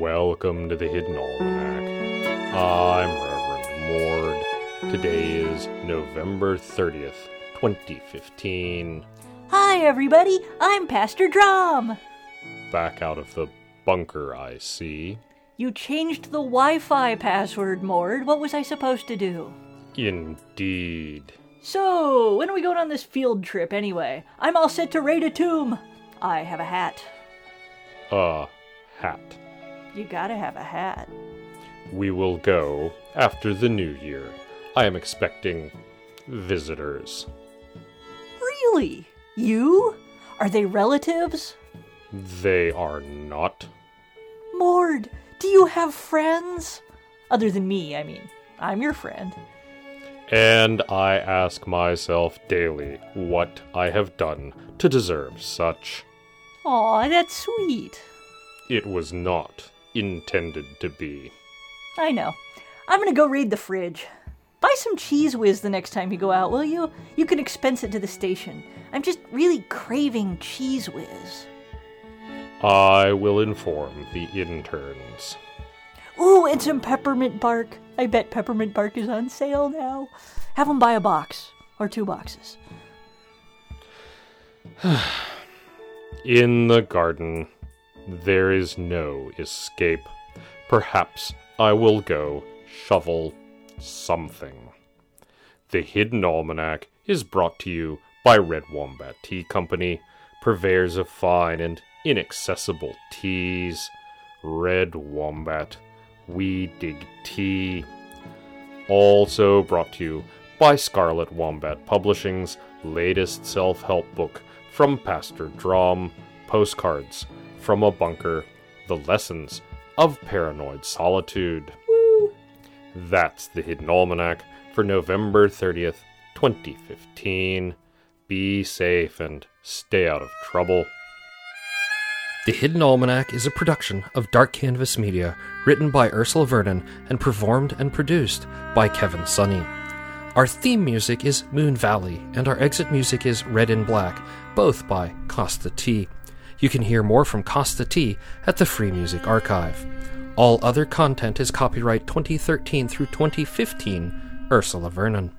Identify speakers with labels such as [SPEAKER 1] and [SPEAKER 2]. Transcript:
[SPEAKER 1] welcome to the Hidden Almanac. I'm Reverend Mord. Today is November 30th, 2015.
[SPEAKER 2] Hi, everybody. I'm Pastor Drom.
[SPEAKER 1] Back out of the bunker, I see.
[SPEAKER 2] You changed the Wi Fi password, Mord. What was I supposed to do?
[SPEAKER 1] Indeed.
[SPEAKER 2] So, when are we going on this field trip anyway? I'm all set to raid a tomb. I have a hat.
[SPEAKER 1] A hat.
[SPEAKER 2] You gotta have a hat.
[SPEAKER 1] We will go after the new year. I am expecting visitors.
[SPEAKER 2] Really? You? Are they relatives?
[SPEAKER 1] They are not.
[SPEAKER 2] Mord, do you have friends? Other than me, I mean. I'm your friend.
[SPEAKER 1] And I ask myself daily what I have done to deserve such.
[SPEAKER 2] Aw, that's sweet.
[SPEAKER 1] It was not intended to be.
[SPEAKER 2] I know. I'm gonna go raid the fridge. Buy some Cheez Whiz the next time you go out, will you? You can expense it to the station. I'm just really craving Cheez Whiz.
[SPEAKER 1] I will inform the interns.
[SPEAKER 2] Ooh, and some peppermint bark. I bet peppermint bark is on sale now. Have them buy a box or two boxes.
[SPEAKER 1] In the garden, there is no escape. Perhaps I will go shovel something. The Hidden Almanac is brought to you by Red Wombat Tea Company, purveyors of fine and inaccessible teas. Red Wombat, we dig tea. Also brought to you by Scarlet Wombat Publishing's latest self help book from Pastor Drom, Postcards from a Bunker The Lessons of Paranoid Solitude.
[SPEAKER 2] Woo!
[SPEAKER 1] That's the Hidden Almanac for November 30th, 2015. Be safe and stay out of trouble.
[SPEAKER 3] The Hidden Almanac is a production of Dark Canvas Media, written by Ursula Vernon and performed and produced by Kevin Sonney. Our theme music is Moon Valley, and our exit music is Red and Black, both by Kosta T. You can hear more from Kosta T at the Free Music Archive. All other content is copyright 2013 through 2015, Ursula Vernon.